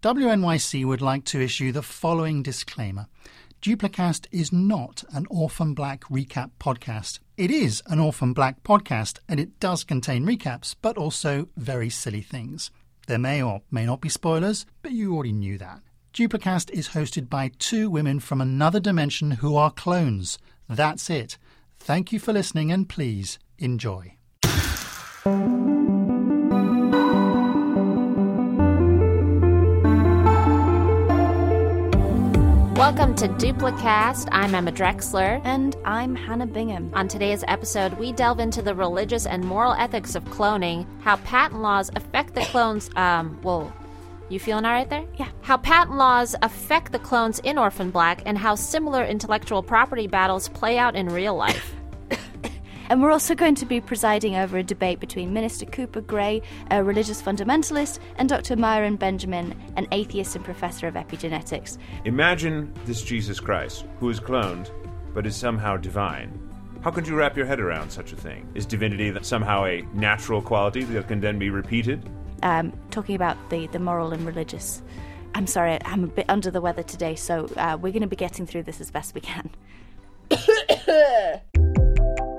WNYC would like to issue the following disclaimer. Duplicast is not an Orphan Black recap podcast. It is an Orphan Black podcast and it does contain recaps, but also very silly things. There may or may not be spoilers, but you already knew that. Duplicast is hosted by two women from another dimension who are clones. That's it. Thank you for listening and please enjoy. Welcome to Duplicast. I'm Emma Drexler. And I'm Hannah Bingham. On today's episode, we delve into the religious and moral ethics of cloning, how patent laws affect the clones. Um, well, you feeling all right there? Yeah. How patent laws affect the clones in Orphan Black, and how similar intellectual property battles play out in real life. And we're also going to be presiding over a debate between Minister Cooper Gray, a religious fundamentalist, and Dr. Myron Benjamin, an atheist and professor of epigenetics. Imagine this Jesus Christ, who is cloned, but is somehow divine. How could you wrap your head around such a thing? Is divinity somehow a natural quality that can then be repeated? Um, talking about the, the moral and religious. I'm sorry, I'm a bit under the weather today, so uh, we're going to be getting through this as best we can.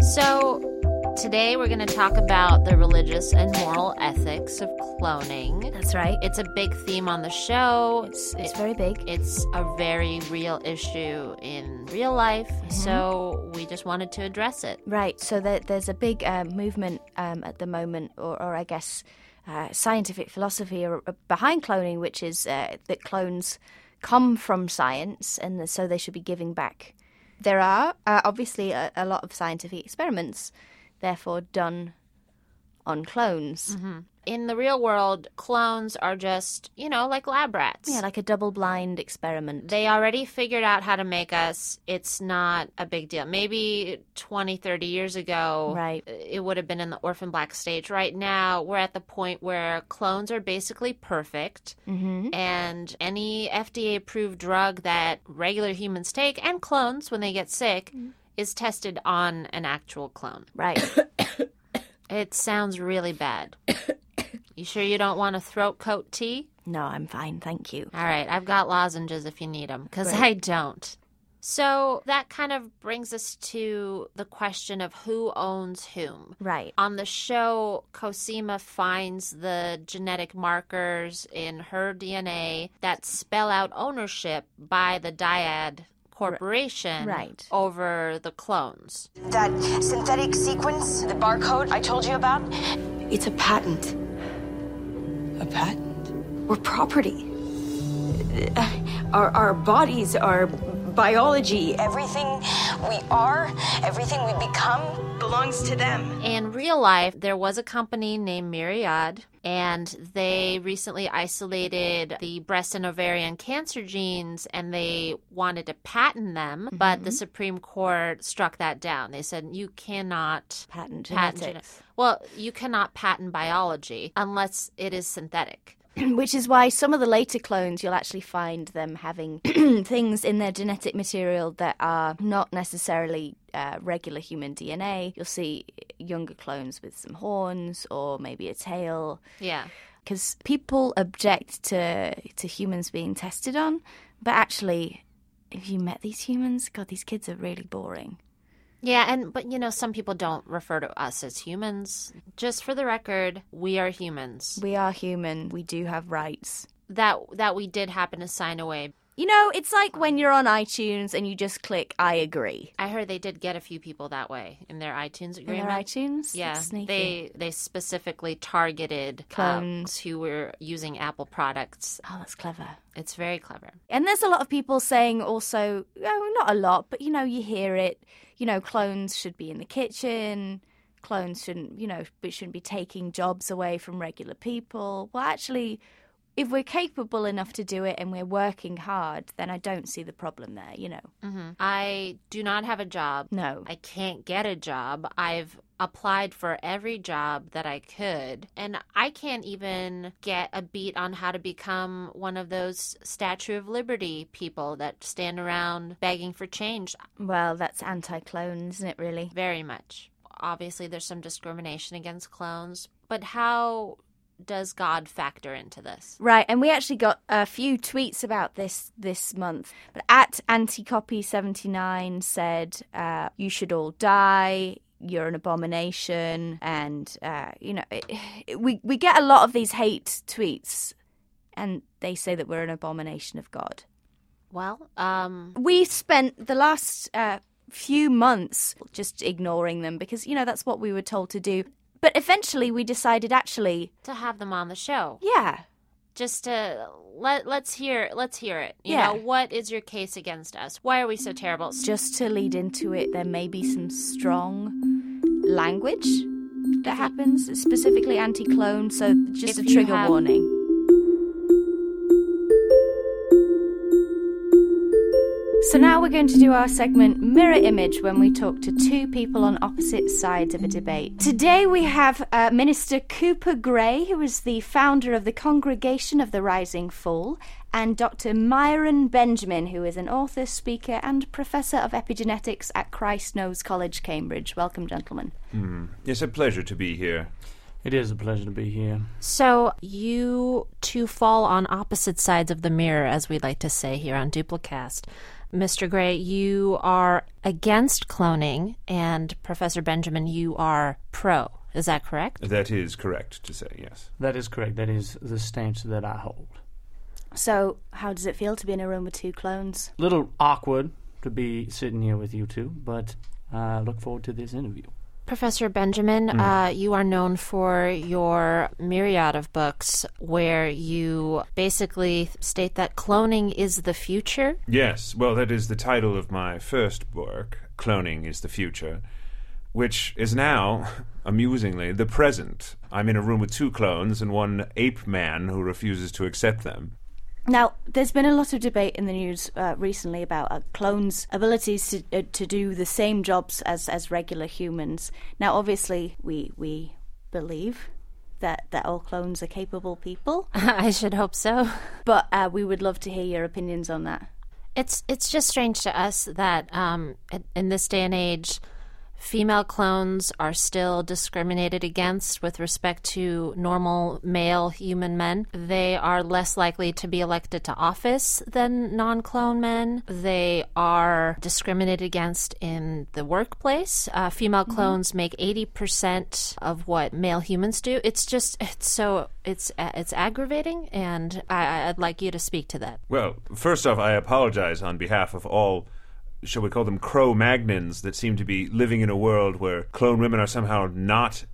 So, today we're going to talk about the religious and moral ethics of cloning. That's right. It's a big theme on the show. It's, it's very big. It's a very real issue in real life, Mm-hmm. so we just wanted to address it. Right, so there, there's a big uh, movement um, at the moment, or, or I guess uh, scientific philosophy or, or behind cloning, which is uh, that clones come from science and so they should be giving back. There are uh, obviously a, a lot of scientific experiments, therefore, done on clones. In the real world, clones are just, you know, like lab rats. Yeah, like a double blind experiment. they already figured out how to make us. It's not a big deal. Maybe 20, 30 years ago, Right. it would have been in the orphan black stage. Right now, we're at the point where clones are basically perfect. hmm And any FDA approved drug that regular humans take and clones when they get sick is tested on an actual clone. Right. It sounds really bad. You sure you don't want a throat coat tea? no, I'm fine, thank you. All right, I've got lozenges if you need them, because I don't. So that kind of brings us to the question of who owns whom. Right. On the show, Cosima finds the genetic markers in her DNA that spell out ownership by the Dyad Corporation Right. over the clones. That synthetic sequence, the barcode I told you about, it's a patent. A patent? We're property. Our, our bodies, our biology, everything we are, everything we become belongs to them. In real life, there was a company named Myriad, and they recently isolated the breast and ovarian cancer genes and they wanted to patent them, but the mm-hmm. Supreme Court struck that down. They said you cannot Patent patent genetics. gene- Well, you cannot patent biology unless it is synthetic. Which is why some of the later clones, you'll actually find them having things in their genetic material that are not necessarily uh, regular human DNA. You'll see younger clones with some horns or maybe a tail. Yeah. Because people object to, to humans being tested on, but actually, if you met these humans, God, these kids are really boring. Yeah, and but you know, some people don't refer to us as humans. Just for the record, we are humans. We are human, we do have rights. That that we did happen to sign away. You know, it's like when you're on iTunes and you just click, I agree. I heard they did get a few people that way in their iTunes In agreement. their iTunes? Yeah, they they specifically targeted Clones. um, who were using Apple products. Oh, that's clever. It's very clever. And there's a lot of people saying also, oh, not a lot, but you know, you hear it. You know, clones should be in the kitchen. Clones shouldn't, you know, but shouldn't be taking jobs away from regular people. Well, actually, if we're capable enough to do it and we're working hard, then I don't see the problem there. You know, hmm I do not have a job. no, I can't get a job. I've applied for every job that I could, and I can't even get a beat on how to become one of those Statue of Liberty people that stand around begging for change. well, that's anti-clone, isn't it? Really? Very much. Obviously, there's some discrimination against clones, but how does God factor into this? Right, and we actually got a few tweets about this this month. But at anticopy79 said, uh, "You should all die." You're an abomination, and uh, you know it, it- we we get a lot of these hate tweets, and they say that we're an abomination of God. Well, um, We spent the last uh, few months just ignoring them because you know that's what we were told to do. But eventually, we decided actually, to have them on the show, yeah, just to let let's hear let's hear it. You Yeah. know, what is your case against us? Why are we so terrible? just to lead into it, there may be some strong language that happens, specifically anti clone, so just If a trigger have- warning. So now we're going to do our segment Mirror Image when we talk to two people on opposite sides of a debate. Today we have uh, Minister Cooper Gray, who is the founder of the Congregation of the Rising Fool, and Dr. Myron Benjamin, who is an author, speaker, and professor of epigenetics at Christ Knows College, Cambridge. Welcome, gentlemen. It's a pleasure to be here. It is a pleasure to be here. So you two fall on opposite sides of the mirror, as we like to say here on Duplicast. Mr. Gray, you are against cloning, and Professor Benjamin, you are pro. Is that correct? That is correct to say, yes. That is correct. That is the stance that I hold. So, how does it feel to be in a room with two clones? Little awkward to be sitting here with you two, but I look forward to this interview. Professor Benjamin, uh, you are known for your myriad of books where you basically state that cloning is the future. Yes, well, that is the title of my first book, Cloning is the Future, which is now, amusingly, the present. I'm in a room with two clones and one ape man who refuses to accept them. Now, there's been a lot of debate in the news uh, recently about uh, clones' abilities to uh, to do the same jobs as as regular humans. Now, obviously, we we believe that that all clones are capable people, I should hope so. but uh, we would love to hear your opinions on that. It's it's just strange to us that um, in- in this day and age, female clones are still discriminated against with respect to normal male human men. They are less likely to be elected to office than non-clone men. They are discriminated against in the workplace. Uh, female clones make eighty percent of what male humans do. It's just it's so it's it's aggravating, and I, I'd like you to speak to that. Well, first off, I apologize on behalf of all, shall we call them Cro Magnons, that seem to be living in a world where clone women are somehow not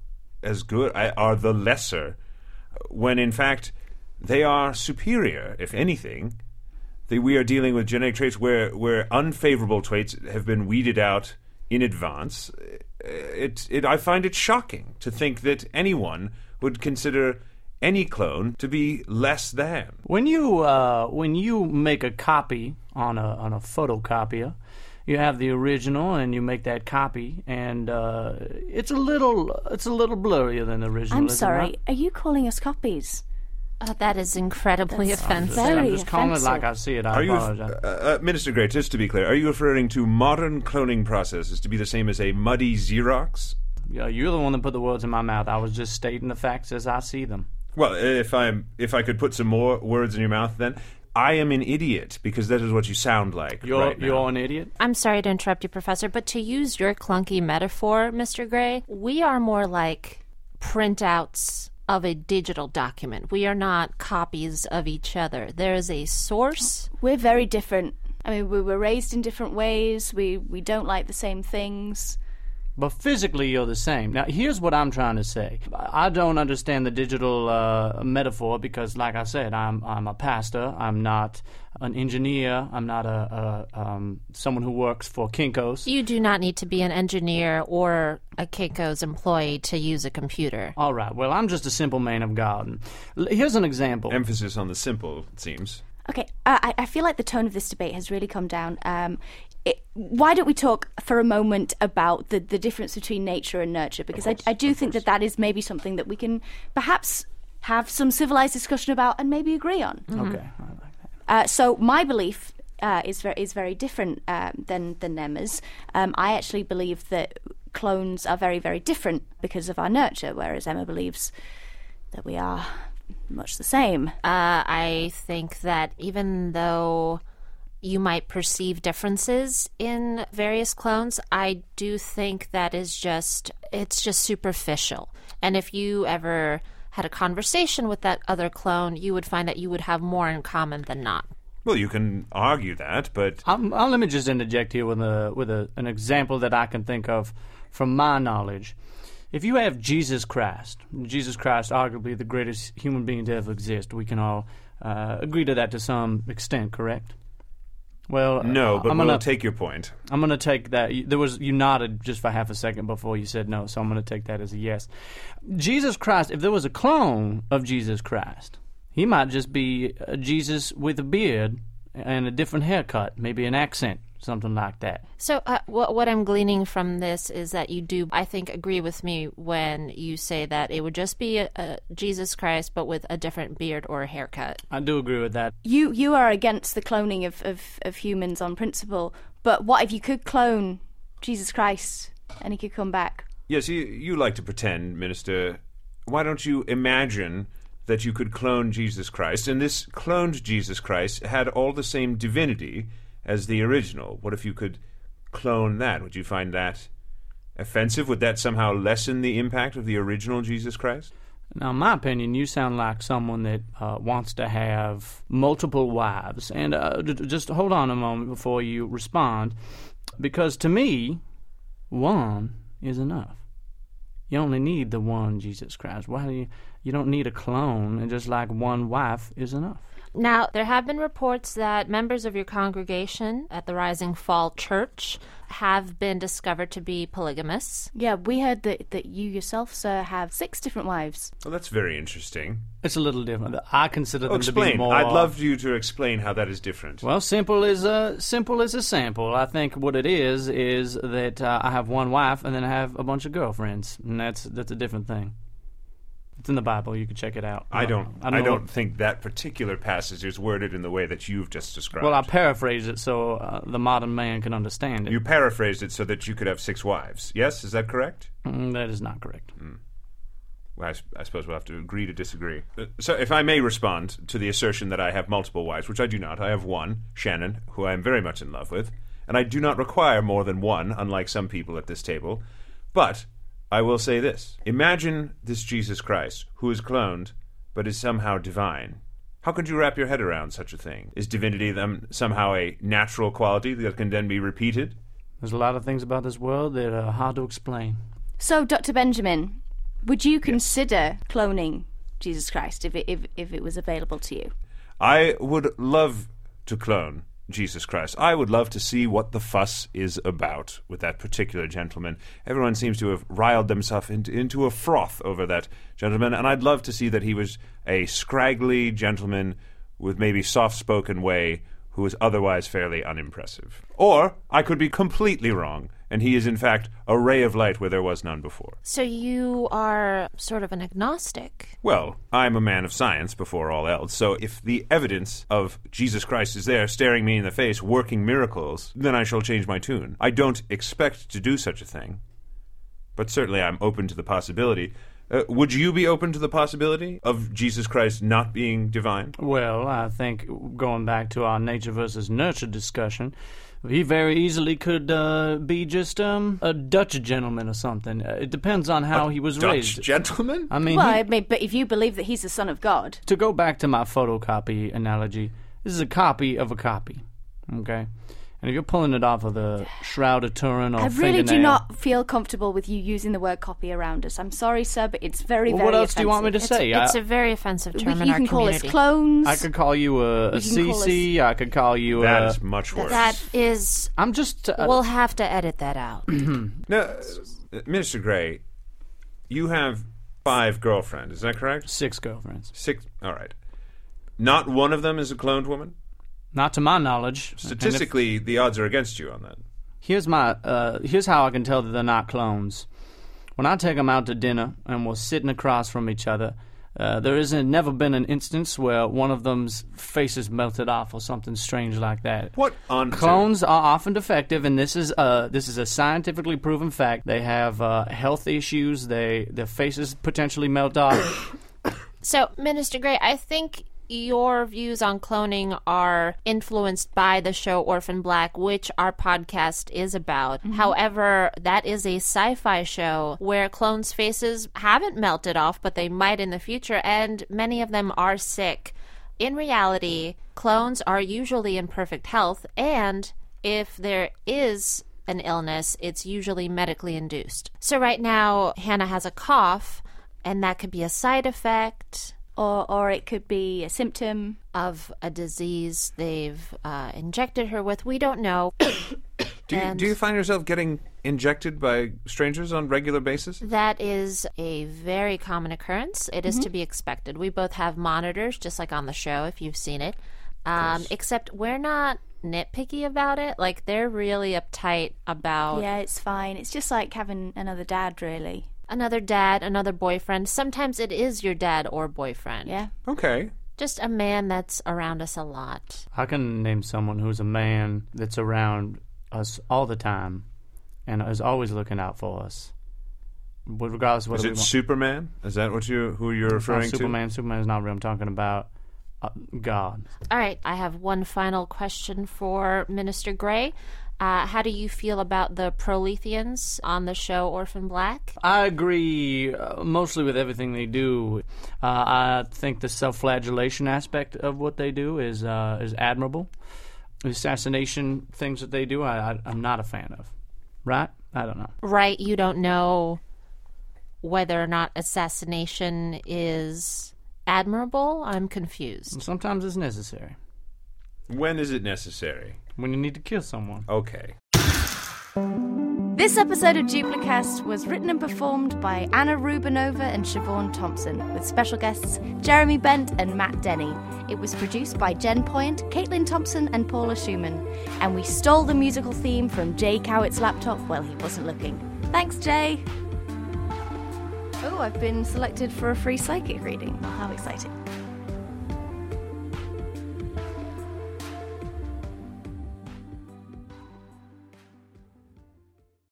as good, are the lesser, when in fact they are superior, if anything. They, we are dealing with genetic traits where, where unfavorable traits have been weeded out in advance. It, it, I find it shocking to think that anyone would consider any clone to be less than. When you uh, when you make a copy on a on a photocopier, you have the original and you make that copy, and uh, it's a little it's a little blurrier than the original. I'm is it sorry, not? are you calling us copies? Uh, that is incredibly That's offensive. very I'm just calling it like I see it. I Are you, uh, uh, Minister Gray, just to be clear, are you referring to modern cloning processes to be the same as a muddy Xerox? Yeah, you're the one that put the words in my mouth. I was just stating the facts as I see them. Well, if I'm, if I could put some more words in your mouth, then I am an idiot because that is what you sound like. You're right now. you're an idiot. I'm sorry to interrupt you, Professor, but to use your clunky metaphor, Mr. Gray, we are more like printouts of a digital document. We are not copies of each other. There is a source. We're very different. I mean, we were raised in different ways. We we don't like the same things. But physically, you're the same. Now, here's what I'm trying to say. I don't understand the digital uh, metaphor because, like I said, I'm I'm a pastor. I'm not an engineer. I'm not a, a um, someone who works for Kinkos. You do not need to be an engineer or a Kinko's employee to use a computer. All right. Well, I'm just a simple man of God. Here's an example. Emphasis on the simple, it seems. Okay, uh, I, I feel like the tone of this debate has really come down. Um, it, why don't we talk for a moment about the, the difference between nature and nurture? Because I, I do think that that is maybe something that we can perhaps have some civilized discussion about and maybe agree on. Okay. I like that. Uh, so my belief uh, is very is very different um, than than Emma's. Um, I actually believe that clones are very very different because of our nurture, whereas Emma believes that we are much the same. Uh, I think that even though you might perceive differences in various clones, I do think that is just it's just superficial. And if you ever had a conversation with that other clone, you would find that you would have more in common than not. Well, you can argue that, but Um, uh, let me just interject here with a with a, an example that I can think of from my knowledge. If you have Jesus Christ, Jesus Christ, arguably the greatest human being to ever exist, we can all uh, agree to that to some extent, correct? Well, no. uh, But I'm we'll gonna take your point. I'm gonna take that. There was you nodded just for half a second before you said no, so I'm gonna take that as a yes. Jesus Christ. If there was a clone of Jesus Christ, he might just be a Jesus with a beard and a different haircut, maybe an accent, something like that. So, uh, what, what I'm gleaning from this is that you do, I think, agree with me when you say that it would just be a, a Jesus Christ, but with a different beard or a haircut. I do agree with that. You you are against the cloning of, of, of humans on principle, but what if you could clone Jesus Christ and he could come back? Yes, you you like to pretend, Minister. Why don't you imagine that you could clone Jesus Christ, and this cloned Jesus Christ had all the same divinity as the original? What if you could clone that? Would you find that offensive? Would that somehow lessen the impact of the original Jesus Christ? Now, in my opinion, you sound like someone that uh, wants to have multiple wives. And uh, d- just hold on a moment before you respond, because to me, one is enough. You only need the one Jesus Christ. Why do you? You don't need a clone, and just like one wife is enough. Now, there have been reports that members of your congregation at the Rising Fall Church have been discovered to be polygamous. Yeah, we heard that, that you yourself, sir, have six different wives. Well, that's very interesting. It's a little different. I consider Oh, them to be explain. more. I'd love you to explain how that is different. Well, simple is a simple is a sample. I think what it is is that uh, I have one wife and then I have a bunch of girlfriends, and that's that's a different thing. It's in the Bible. You can check it out. I don't. I I don't, don't, know- think that particular passage is worded in the way that you've just described. Well, I paraphrase it so uh, the modern man can understand it. you paraphrased it so that you could have six wives. Yes, is that correct? Mm, that is not correct. Well, I, I suppose we'll have to agree to disagree. Uh, So, if I may respond to the assertion that I have multiple wives, which I do not, I have one, Shannon, who I am very much in love with, and I do not require more than one, unlike some people at this table. But I will say this Imagine this Jesus Christ, who is cloned, but is somehow divine. How could you wrap your head around such a thing? Is divinity then somehow a natural quality that can then be repeated? There's a lot of things about this world that are hard to explain. So, Dr. Benjamin, would you consider cloning Jesus Christ if it, if, if it was available to you? I would love to clone Jesus Christ. I would love to see what the fuss is about with that particular gentleman. Everyone seems to have riled themselves into, into a froth over that gentleman, and I'd love to see that he was a scraggly gentleman with maybe soft spoken way who was otherwise fairly unimpressive. Or I could be completely wrong, and he is in fact a ray of light where there was none before. So, you are sort of an agnostic. Well, I'm a man of science before all else, so if the evidence of Jesus Christ is there staring me in the face, working miracles, then I shall change my tune. I don't expect to do such a thing, but certainly I'm open to the possibility. Uh, would you be open to the possibility of Jesus Christ not being divine? Well, I think going back to our nature versus nurture discussion, he very easily could uh, be just um, a Dutch gentleman or something. Uh, it depends on how he was raised. Dutch raised. gentleman? I mean, Well, he- I mean, but if you believe that he's the son of God, to go back to my photocopy analogy, this is a copy of a copy. Okay? And if you're pulling it off of the Shroud of Turin or I really do fingernail- not feel comfortable with you using the word copy around us. I'm sorry, sir, but it's very, Well, very what else do you want me to offensive. say? It's a very offensive We, term in you our can call us community. clones. I could call you a, a You can call CC. I could call you That a. is much worse. that is. I'm just. Uh, We'll have to edit that out. Now, uh, Minister Gray, you have five girlfriends, is that correct? six girlfriends. Six. All right. Not one of them is a cloned woman? Not to my knowledge. And if- Statistically, the odds are against you on that. Here's my uh, here's how I can tell that they're not clones. When I take them out to dinner and we're sitting across from each other, uh, there isn't never been an instance where one of them's face is melted off or something strange like that. What on Clones are often defective, and this is uh this is a scientifically proven fact. They have uh, health issues. They their faces potentially melt off. So, Minister Gray, I think your views on cloning are influenced by the show Orphan Black, which our podcast is about. Mm-hmm. However, that is a sci fi show where clones' faces haven't melted off, but they might in the future, and many of them are sick. In reality, clones are usually in perfect health, and if there is an illness, it's usually medically induced. So, right now, Hannah has a cough, and that could be a side effect Or, or it could be a symptom. of a disease they've uh, injected her with. We don't know. Do you, do you find yourself getting injected by strangers on regular basis? that is a very common occurrence. It is to be expected. We both have monitors, just like on the show, if you've seen it. Um, except we're not nitpicky about it. Like, they're really uptight about Yeah, it's fine. It's just like having another dad, really. Another dad, another boyfriend. Sometimes it is your dad or boyfriend. Yeah. Okay. Just a man that's around us a lot. I can name someone who's a man that's around us all the time and is always looking out for us. But regardless of Is whether it want Superman? Is that what you who you're It's not referring to? Superman. Superman is not real. I'm talking about uh, God. All right, I have one final question for Minister Gray. Uh, how do you feel about the Proletheans on the show Orphan Black? I agree uh, mostly with everything they do. Uh, I think the self-flagellation aspect of what they do is uh, is admirable. The assassination things that they do, I, I, I'm not a fan of. Right? I don't know. Right, you don't know whether or not assassination is admirable. I'm confused. Sometimes it's necessary When is it necessary? When you need to kill someone. Okay. This episode of Duplicast was written and performed by Anna Rubinova and Siobhan Thompson, with special guests Jeremy Bent and Matt Denny. It was produced by Jen Poyant, Caitlin Thompson, and Paula Szuchman. And we stole the musical theme from Jay Cowit's laptop while he wasn't looking. Thanks, Jay! Oh, I've been selected for a free psychic reading. How exciting.